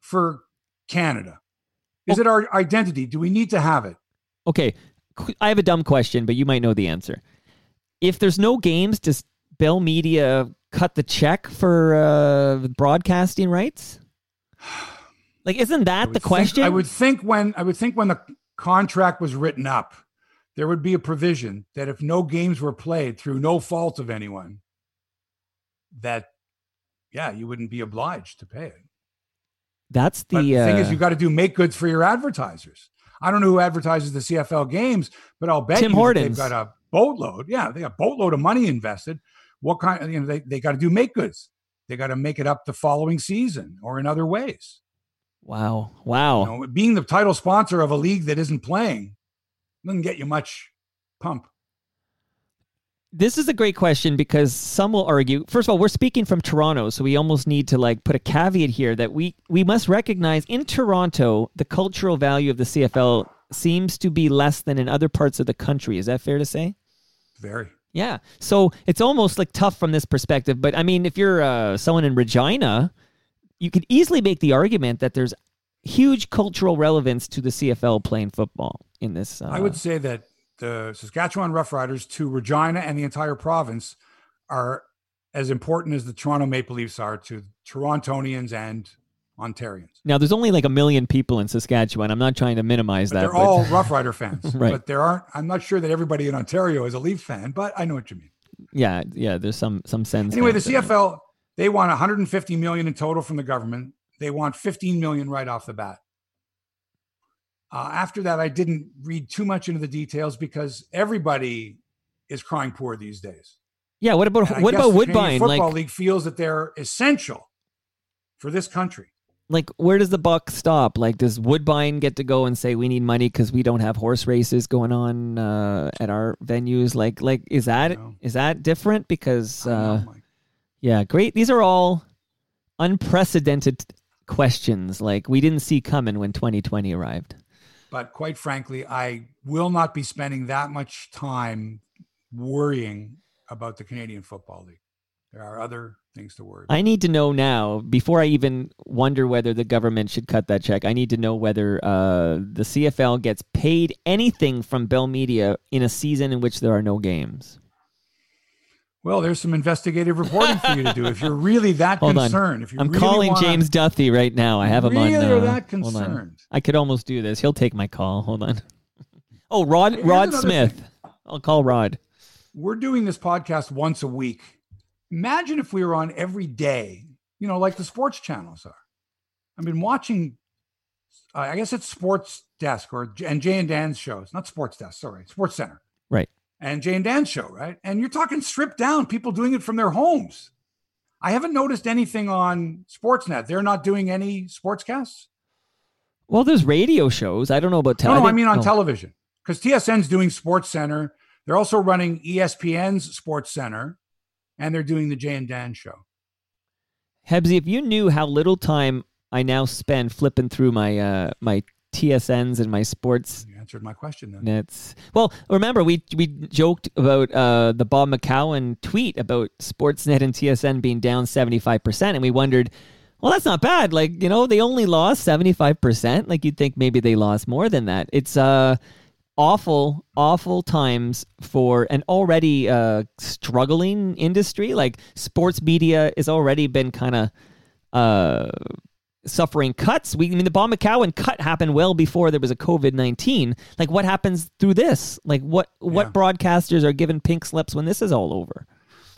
for Canada? Is it our identity? Do we need to have it? Okay. I have a dumb question, but you might know the answer. If there's no games, does Bell Media cut the check for uh, broadcasting rights? Like, isn't that the think- question? I would think when I would think when the contract was written up, there would be a provision that if no games were played through no fault of anyone, that yeah, you wouldn't be obliged to pay it. That's the, the thing is, uh, you got to do make goods for your advertisers. I don't know who advertises the CFL games, but I'll bet Tim you Hortons. they've got a boatload. Yeah, they got a boatload of money invested. What kind? You know, they, they got to do make goods. They got to make it up the following season or in other ways. Wow, wow. You know, being the title sponsor of a league that isn't playing doesn't get you much pump. This is a great question because some will argue. First of all, we're speaking from Toronto, so we almost need to like put a caveat here that we we must recognize in Toronto the cultural value of the CFL seems to be less than in other parts of the country. Is that fair to say? Very. Yeah. So it's almost like tough from this perspective. But I mean, if you're uh, someone in Regina, you could easily make the argument that there's huge cultural relevance to the CFL playing football in this. Uh, I would say that the Saskatchewan Roughriders to Regina and the entire province are as important as the Toronto Maple Leafs are to Torontonians and Ontarians. now there's only like a million people in Saskatchewan. I'm not trying to minimize But that. they're but- all Roughrider fans. Right. But there aren't. I'm not sure that everybody in Ontario is a Leaf fan, but I know what you mean. yeah, yeah. There's some some sense. Anyway, the CFL they want 150 million in total from the government. They want 15 million right off the bat. Uh, after that, I didn't read too much into the details because everybody is crying poor these days. Yeah. What about And what about Woodbine? Football Like League feels that they're essential for this country. like where does the buck stop? Like does Woodbine get to go and say we need money because we don't have horse races going on uh, at our venues? Like like is that is that different? Because uh, Mike. Yeah, great. These are all unprecedented questions like we didn't see coming when 2020 arrived. But quite frankly, I will not be spending that much time worrying about the Canadian Football League. There are other things to worry about. I need to know now before I even wonder whether the government should cut that check. I need to know whether uh, the CFL gets paid anything from Bell Media in a season in which there are no games. Well, there's some investigative reporting for you to do if you're really that Hold on. concerned. If you I'm really calling wanna- James Duthie right now. I have him really on. are uh, that on. concerned. I could almost do this. He'll take my call. Hold on. Oh, Rod Here's Rod Smith. thing. I'll call Rod. We're doing this podcast once a week. Imagine if we were on every day, you know, like the sports channels are. I've been watching, uh, I guess it's Sports Desk or and Jay and Dan's shows, not Sports Desk, sorry, Sports Center. And Jane Dan show, right? And you're talking stripped down, people doing it from their homes. I haven't noticed anything on Sportsnet. They're not doing any sportscasts. Well, there's radio shows. I don't know about No, no, I mean on television because TSN's doing Sports Center. They're also running ESPN's Sports Center, and they're doing the Jay and Dan show. Hebsy, if you knew how little time I now spend flipping through my uh, my TSNs and my sports You answered my question then. nets. Well, remember we we joked about uh, the Bob McCown tweet about Sportsnet and TSN being down seventy five percent, and we wondered, well, that's not bad. Like you know, they only lost seventy five percent. Like you'd think maybe they lost more than that. It's uh awful, awful times for an already uh, struggling industry. Like sports media has already been kind of uh, suffering cuts. We, I mean, the Bob McCown cut happened well before there was a COVID nineteen. Like, what happens through this? Like, what what Yeah. broadcasters are given pink slips when this is all over?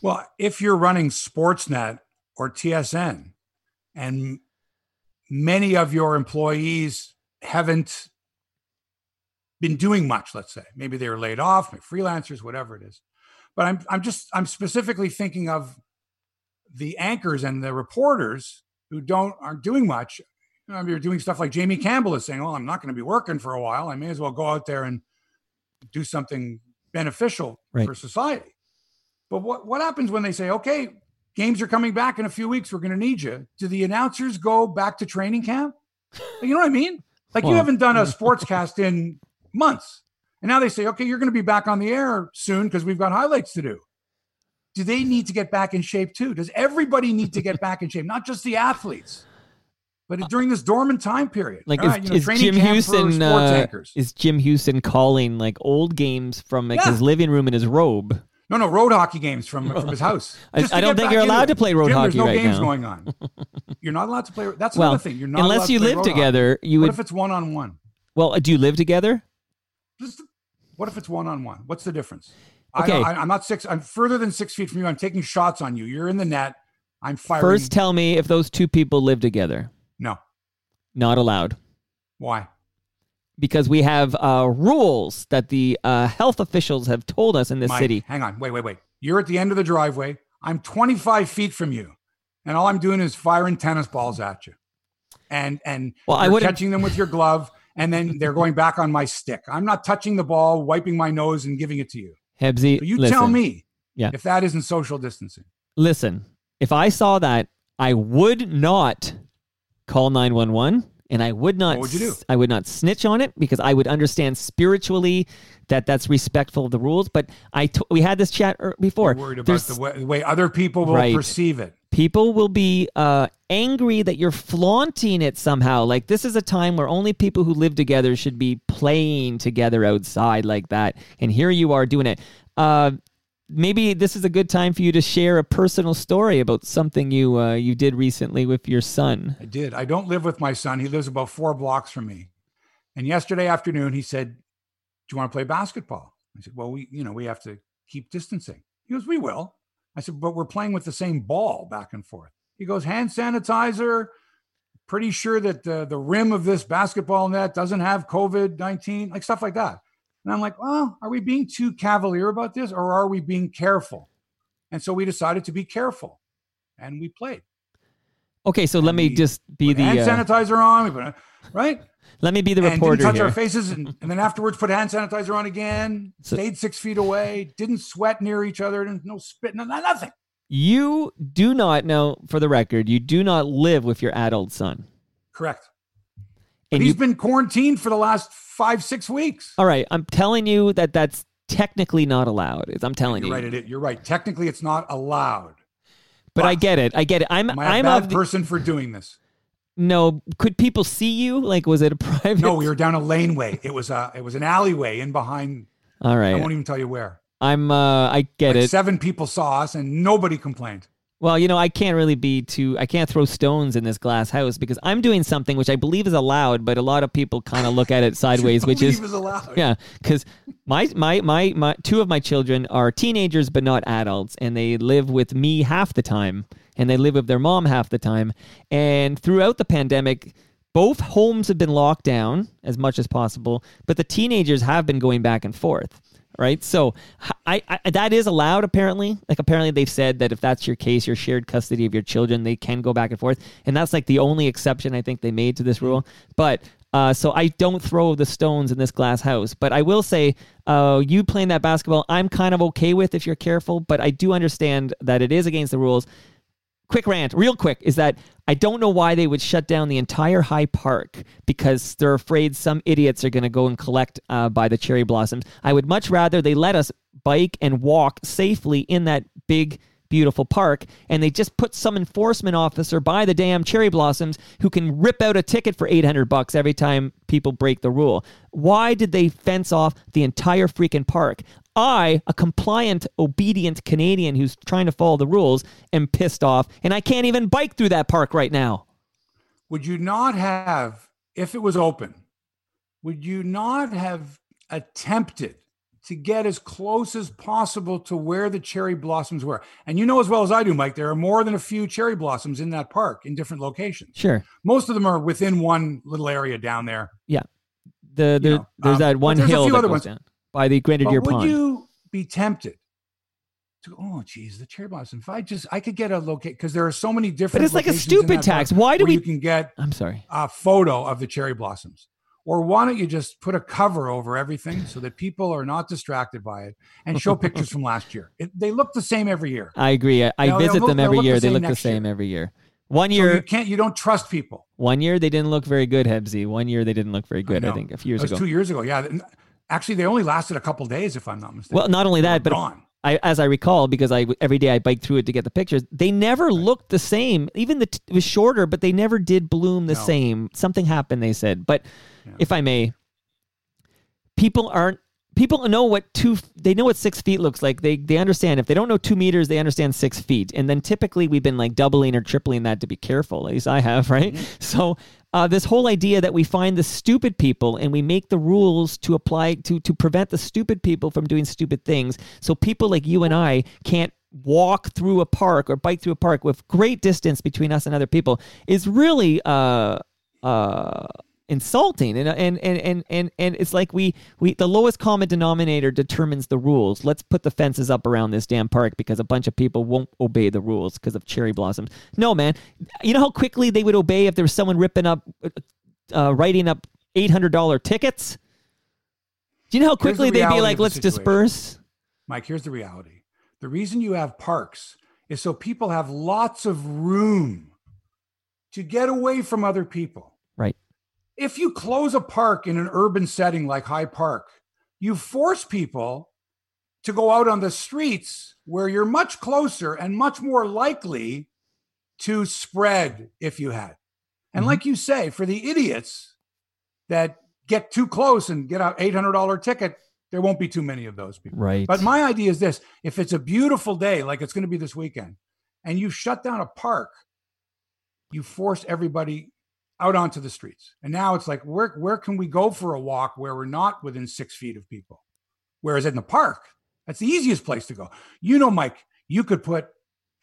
Well, if you're running Sportsnet or TSN and many of your employees haven't been doing much, let's say, maybe they were laid off, maybe freelancers, whatever it is. But I'm I'm just I'm specifically thinking of the anchors and the reporters who don't aren't doing much. You know, you're doing stuff like Jamie Campbell is saying, "Well, I'm not going to be working for a while. I may as well go out there and do something beneficial Right. for society." But what what happens when they say, "Okay, games are coming back in a few weeks. We're going to need you." Do the announcers go back to training camp? You know what I mean? Like you haven't done a sportscast in months, and now they say, "Okay, you're going to be back on the air soon because we've got highlights to do." Do they need to get back in shape too? Does everybody need to get back in shape, not just the athletes? But during this dormant time period, Like, is, right, you know, is training Jim Houston uh, is Jim Houston calling like old games from like Yeah. his living room in his robe? No, no, road hockey games from, from his house. I- I don't think you're allowed to play road Jim, hockey There's no right games now. going on. You're not allowed to play. That's Well, another thing. You're not allowed unless to you play live road hockey. together, you What would. if it's one on one? Well, do you live together? Just what if it's one on one? What's the difference? Okay. I, I'm not six. I'm further than six feet from you. I'm taking shots on you. You're in the net. I'm firing. First, tell me if those two people live together. no. Not allowed. Why? because we have uh, rules that the uh, health officials have told us in this Mike, city. Hang on. Wait, wait, wait. You're at the end of the driveway. I'm 25 feet from you, and all I'm doing is firing tennis balls at you, and and Well, I catching them with your glove, and then they're going back on my stick. I'm not touching the ball, wiping my nose, and giving it to you. Hebsy, So you listen, tell me Yeah. if that isn't social distancing. Listen, if I saw that, I would not call 911 and I would not What would you do? s- I would not snitch on it because I would understand spiritually that that's respectful of the rules, but I t- we had this chat er- before. You're worried about the way, the way other people will Right. perceive it. People will be uh, angry that you're flaunting it somehow. Like this is a time where only people who live together should be playing together outside like that, and here you are doing it. Uh, maybe this is a good time for you to share a personal story about something you uh, you did recently with your son. I did. I don't live with my son. He lives about four blocks from me. And yesterday afternoon, he said, "Do you want to play basketball?" I said, "Well, we, you know, we have to keep distancing." He goes, "We will." I said, "But we're playing with the same ball back and forth." He goes, "Hand sanitizer." Pretty sure that the the rim of this basketball net doesn't have COVID nineteen, like stuff like that. And I'm like, "Well, are we being too cavalier about this, or are we being careful?" And so we decided to be careful, and we played. Okay, so let me we just be the hand uh, sanitizer on. We put right. let me be the and reporter didn't touch here. our faces, and, and then afterwards put hand sanitizer on again. So- stayed six feet away. Didn't sweat near each other. Didn't, no spit. No, nothing. You do not know, for the record, you do not live with your adult son, Correct. But and he's you been quarantined for the last five, six weeks. All right, I'm telling you that that's technically not allowed. I'm telling You're you. right. It, you're right. Technically, it's not allowed. But I get it. I get it. I'm Am I a I'm bad of the, person for doing this? no. Could people see you? Like, was it a private? No, we were down a laneway. It was a it was an alleyway in behind. All right, I won't even tell you where. I'm. Uh, I get Like it. seven people saw us, and nobody complained. Well, you know, I can't really be too. I can't throw stones in this glass house because I'm doing something which I believe is allowed, but a lot of people kind of look at it sideways, which is is allowed. Yeah, because my, my my my two of my children are teenagers but not adults, and they live with me half the time, and they live with their mom half the time. And throughout the pandemic, both homes have been locked down as much as possible, but the teenagers have been going back and forth. Right, so I, I that is allowed apparently. Like apparently they've said that if that's your case, your shared custody of your children, they can go back and forth, and that's like the only exception I think they made to this mm-hmm. rule. But uh, so I don't throw the stones in this glass house. But I will say, uh, you playing that basketball, I'm kind of okay with if you're careful. But I do understand that it is against the rules. quick rant, real quick, is that I don't know why they would shut down the entire High Park because they're afraid some idiots are going to go and collect uh, by the cherry blossoms. I would much rather they let us bike and walk safely in that big beautiful park and they just put some enforcement officer by the damn cherry blossoms who can rip out a ticket for 800 bucks every time people break the rule. Why did they fence off the entire freaking park? I, a compliant, obedient Canadian who's trying to follow the rules, am pissed off and I can't even bike through that park right now. Would you not have if it was open? Would you not have attempted to get as close as possible to where the cherry blossoms were. And you know as well as I do, Mike, there are more than a few cherry blossoms in that park in different locations. Sure. Most of them are within one little area down there. Yeah. The, the know, there's um, that one hill that goes down by the Grenadier but Pond. Would you be tempted to oh geez, the cherry blossom. If I just I could get a locate because there are so many different. But it's like a stupid tax. Why do we? You can get. I'm sorry. A photo of the cherry blossoms. Or why don't you just put a cover over everything so that people are not distracted by it and show pictures from last year? It, they look the same every year. I agree. I, I visit them every year. The they look the same year. every year. One year so you can't you don't trust people. One year they didn't look very good, Hebsy. One year they didn't look very good. I, I think a few years ago. Two years ago, yeah. Actually, they only lasted a couple days, if I'm not mistaken. Well, not only that, but gone. I, as I recall, because I every day I biked through it to get the pictures, they never looked the same. Even the t- it was shorter, but they never did bloom the no. same. Something happened, they said. But yeah. if I may, people aren't people know what two they know what six feet looks like. They they understand. If they don't know two meters they understand six feet. And then typically we've been like doubling or tripling that to be careful. At least i have right? Mm-hmm. so uh, this whole idea that we find the stupid people and we make the rules to apply to to prevent the stupid people from doing stupid things. So people like you and i can't walk through a park or bike through a park with great distance between us and other people is really uh uh insulting. And and and and and, and it's like we we the lowest common denominator determines the rules. Let's put the fences up around this damn park because a bunch of people won't obey the rules because of cherry blossoms. No man. You know how quickly they would obey if there was someone ripping up uh, writing up $800 tickets? Do you know how quickly the they'd be like let's situation. disperse mike here's the reality. The reason you have parks is so people have lots of room to get away from other people. Right if you close a park in an urban setting like High Park, you force people to go out on the streets where you're much closer and much more likely to spread if you had. And mm-hmm. like you say, for the idiots that get too close and get an $800 ticket, there won't be too many of those people. Right. But my idea is this if it's a beautiful day, like it's going to be this weekend, and you shut down a park, you force everybody out onto the streets. And now it's like, where where can we go for a walk where we're not within six feet of people? Whereas in the park, that's the easiest place to go. You know, Mike, you could put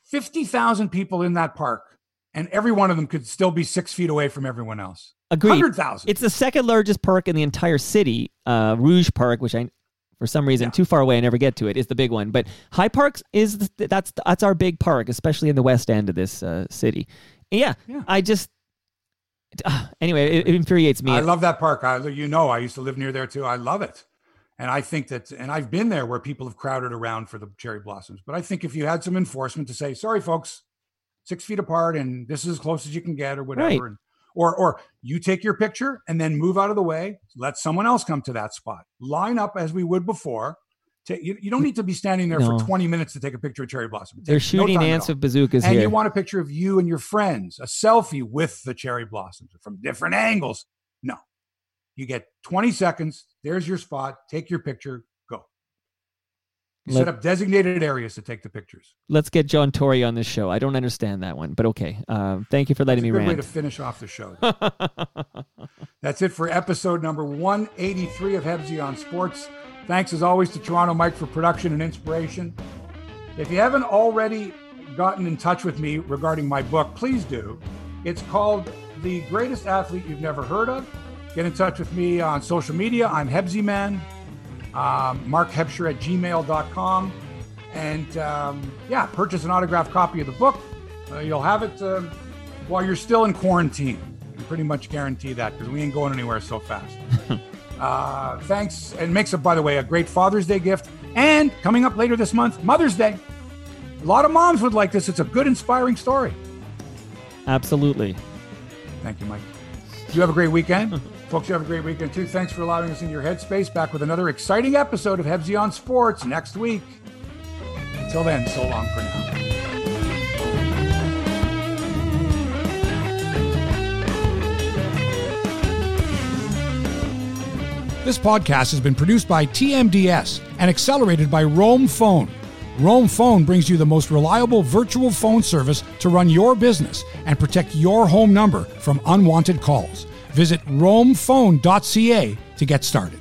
50,000 people in that park and every one of them could still be six feet away from everyone else. Agreed. 100,000. It's the second largest park in the entire city, uh, Rouge Park, which I, for some reason, yeah. too far away, I never get to it, is the big one. But High Parks is, the, that's, that's our big park, especially in the west end of this uh, city. Yeah, yeah, I just, uh, anyway, it, it, infuriates me. I love that park. I, you know, I used to live near there too. I love it. And I think that, and I've been there where people have crowded around for the cherry blossoms. But I think if you had some enforcement to say, sorry, folks, six feet apart and this is as close as you can get or whatever. Right. And, or, or you take your picture and then move out of the way, let someone else come to that spot. Line up as we would before you, you don't need to be standing there no. for 20 minutes to take a picture of cherry blossom. They're shooting no ants with bazookas and here. you want a picture of you and your friends, a selfie with the cherry blossoms from different angles. No, you get 20 seconds. There's your spot. Take your picture. Go. You Let, set up designated areas to take the pictures. Let's get John Tory on this show. I don't understand that one, but okay. Uh, thank you for letting That's me a good rant. Way to finish off the show. That's it for episode number 183 of Hebsy on Sports. Thanks as always to Toronto Mike for production and inspiration. If you haven't already gotten in touch with me regarding my book, please do. It's called The Greatest Athlete You've Never Heard of. Get in touch with me on social media. I'm Hebsy Man, um, Mark Hebscher at gmail.com. And um, yeah, purchase an autographed copy of the book. Uh, you'll have it uh, while you're still in quarantine. I can pretty much guarantee that because we ain't going anywhere so fast. Uh, thanks, and makes, a, by the way, a great Father's Day gift. And coming up later this month, Mother's Day. A lot of moms would like this. It's a good, inspiring story. Absolutely. Thank you, Mike. You have a great weekend. Folks, you have a great weekend too. Thanks for allowing us in your headspace. Back with another exciting episode of Hebsy on Sports next week. Until then, so long for now. This podcast has been produced by TMDS and accelerated by Roam Phone. Roam Phone brings you the most reliable virtual phone service to run your business and protect your home number from unwanted calls. Visit roamphone.ca to get started.